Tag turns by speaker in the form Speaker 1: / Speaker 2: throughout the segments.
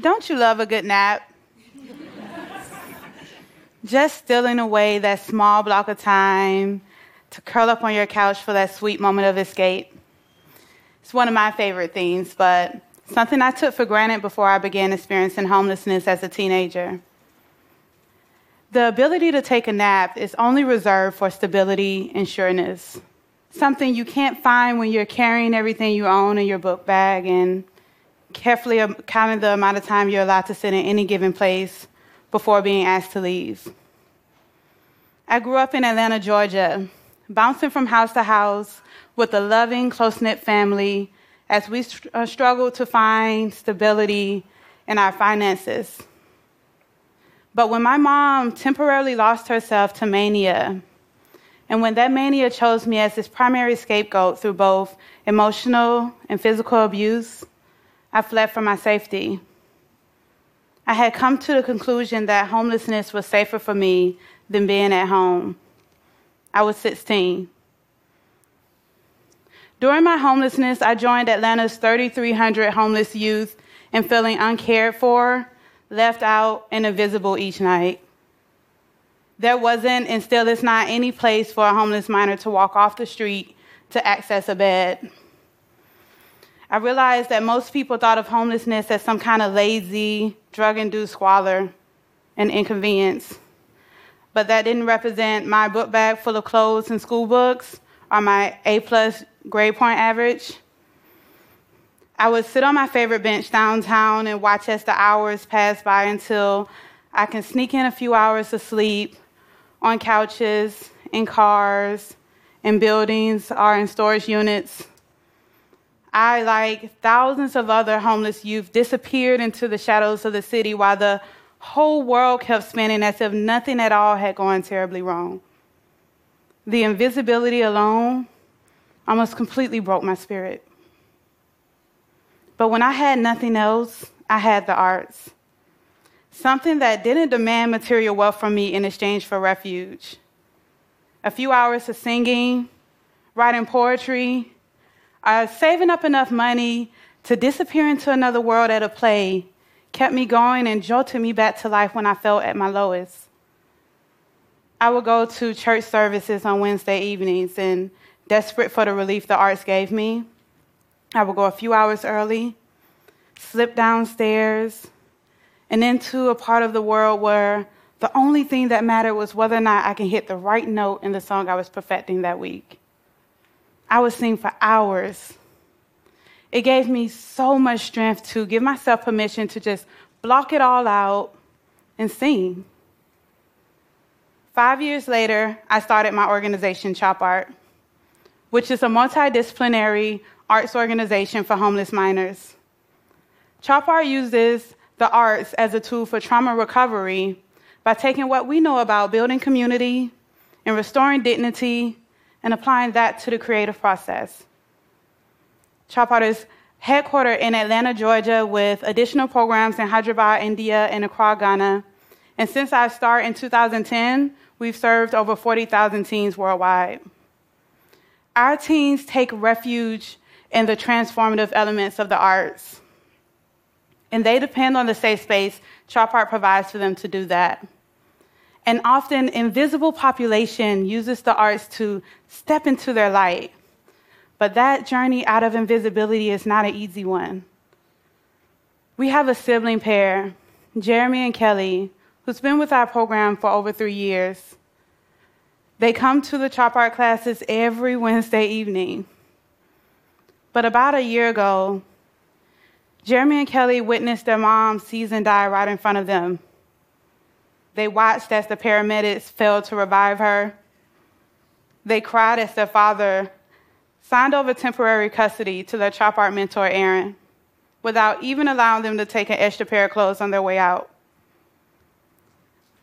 Speaker 1: Don't you love a good nap? Just stealing away that small block of time to curl up on your couch for that sweet moment of escape. It's one of my favorite things, but something I took for granted before I began experiencing homelessness as a teenager. The ability to take a nap is only reserved for stability and sureness, something you can't find when you're carrying everything you own in your book bag and carefully counting the amount of time you're allowed to sit in any given place before being asked to leave. I grew up in Atlanta, Georgia, bouncing from house to house with a loving, close knit family as we uh, struggled to find stability in our finances. But when my mom temporarily lost herself to mania, and when that mania chose me as its primary scapegoat through both emotional and physical abuse, I fled for my safety. I had come to the conclusion that homelessness was safer for me than being at home. I was 16. During my homelessness, I joined Atlanta's 3,300 homeless youth and feeling uncared for, left out, and invisible each night. There wasn't and still is not any place for a homeless minor to walk off the street to access a bed. I realized that most people thought of homelessness as some kind of lazy, drug induced squalor and inconvenience. But that didn't represent my book bag full of clothes and school books or my A plus grade point average. I would sit on my favorite bench downtown and watch as the hours pass by until I can sneak in a few hours of sleep on couches, in cars, in buildings, or in storage units. I, like thousands of other homeless youth, disappeared into the shadows of the city while the whole world kept spinning as if nothing at all had gone terribly wrong. The invisibility alone almost completely broke my spirit. But when I had nothing else, I had the arts. Something that didn't demand material wealth from me in exchange for refuge. A few hours of singing, writing poetry, uh, saving up enough money to disappear into another world at a play kept me going and jolted me back to life when I felt at my lowest. I would go to church services on Wednesday evenings and Desperate for the relief the arts gave me, I would go a few hours early, slip downstairs, and into a part of the world where the only thing that mattered was whether or not I can hit the right note in the song I was perfecting that week. I would sing for hours. It gave me so much strength to give myself permission to just block it all out and sing. Five years later, I started my organization, Chop Art which is a multidisciplinary arts organization for homeless minors. Chop Art uses the arts as a tool for trauma recovery by taking what we know about building community and restoring dignity and applying that to the creative process. Chop Art is headquartered in Atlanta, Georgia, with additional programs in Hyderabad, India, and Accra, Ghana. And since I started in 2010, we've served over 40,000 teens worldwide. Our teens take refuge in the transformative elements of the arts, and they depend on the safe space Chop Art provides for them to do that. An often invisible population uses the arts to step into their light, but that journey out of invisibility is not an easy one. We have a sibling pair, Jeremy and Kelly, who's been with our program for over three years. They come to the chop art classes every Wednesday evening. But about a year ago, Jeremy and Kelly witnessed their mom, Season, die right in front of them. They watched as the paramedics failed to revive her. They cried as their father signed over temporary custody to their chop art mentor, Aaron, without even allowing them to take an extra pair of clothes on their way out.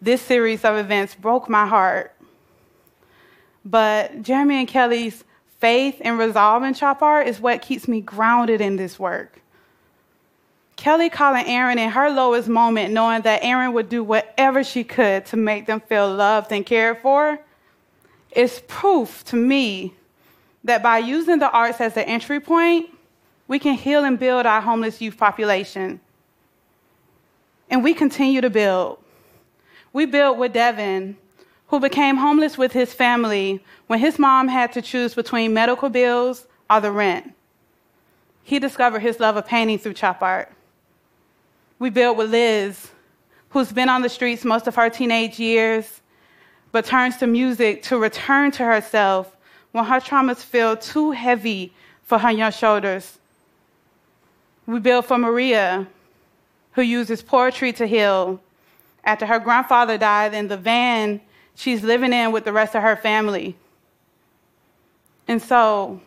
Speaker 1: This series of events broke my heart but Jeremy and Kelly's faith and resolve in Chop Art is what keeps me grounded in this work. Kelly calling Aaron in her lowest moment, knowing that Aaron would do whatever she could to make them feel loved and cared for, is proof to me that by using the arts as the entry point, we can heal and build our homeless youth population. And we continue to build. We built with Devin, who became homeless with his family when his mom had to choose between medical bills or the rent. He discovered his love of painting through chop art. We built with Liz, who's been on the streets most of her teenage years, but turns to music to return to herself when her traumas feel too heavy for her young shoulders. We built for Maria, who uses poetry to heal after her grandfather died in the van she's living in with the rest of her family. And so,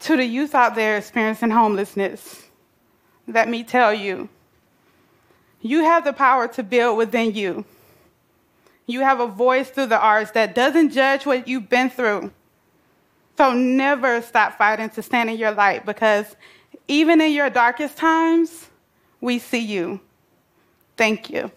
Speaker 1: to the youth out there experiencing homelessness, let me tell you, you have the power to build within you. You have a voice through the arts that doesn't judge what you've been through. So never stop fighting to stand in your light because even in your darkest times, we see you. Thank you.